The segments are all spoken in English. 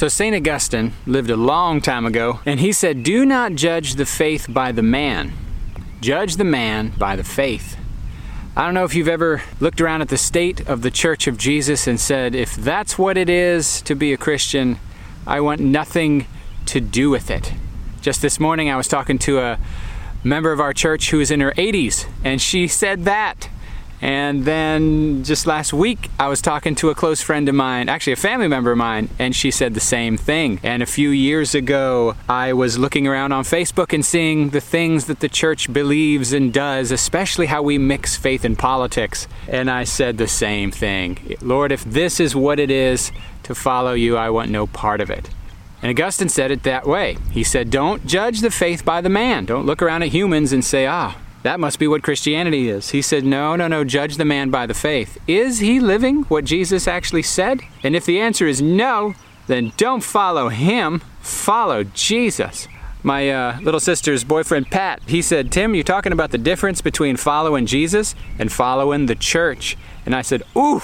So, St. Augustine lived a long time ago, and he said, Do not judge the faith by the man, judge the man by the faith. I don't know if you've ever looked around at the state of the Church of Jesus and said, If that's what it is to be a Christian, I want nothing to do with it. Just this morning, I was talking to a member of our church who is in her 80s, and she said that. And then just last week, I was talking to a close friend of mine, actually a family member of mine, and she said the same thing. And a few years ago, I was looking around on Facebook and seeing the things that the church believes and does, especially how we mix faith and politics. And I said the same thing Lord, if this is what it is to follow you, I want no part of it. And Augustine said it that way. He said, Don't judge the faith by the man. Don't look around at humans and say, Ah, that must be what Christianity is. He said, No, no, no, judge the man by the faith. Is he living what Jesus actually said? And if the answer is no, then don't follow him, follow Jesus. My uh, little sister's boyfriend, Pat, he said, Tim, you're talking about the difference between following Jesus and following the church. And I said, Ooh,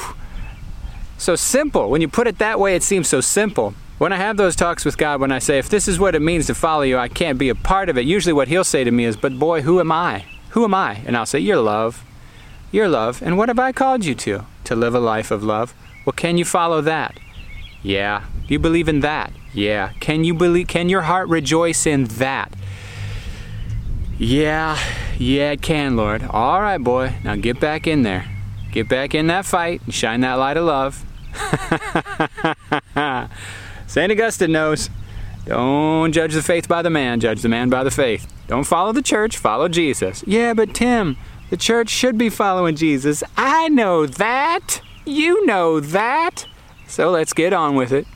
so simple. When you put it that way, it seems so simple. When I have those talks with God, when I say, if this is what it means to follow you, I can't be a part of it, usually what He'll say to me is, but boy, who am I? Who am I? And I'll say, Your love. Your love. And what have I called you to? To live a life of love. Well, can you follow that? Yeah. Do you believe in that? Yeah. Can you believe can your heart rejoice in that? Yeah. Yeah, it can, Lord. All right, boy. Now get back in there. Get back in that fight and shine that light of love. St. Augustine knows. Don't judge the faith by the man, judge the man by the faith. Don't follow the church, follow Jesus. Yeah, but Tim, the church should be following Jesus. I know that. You know that. So let's get on with it.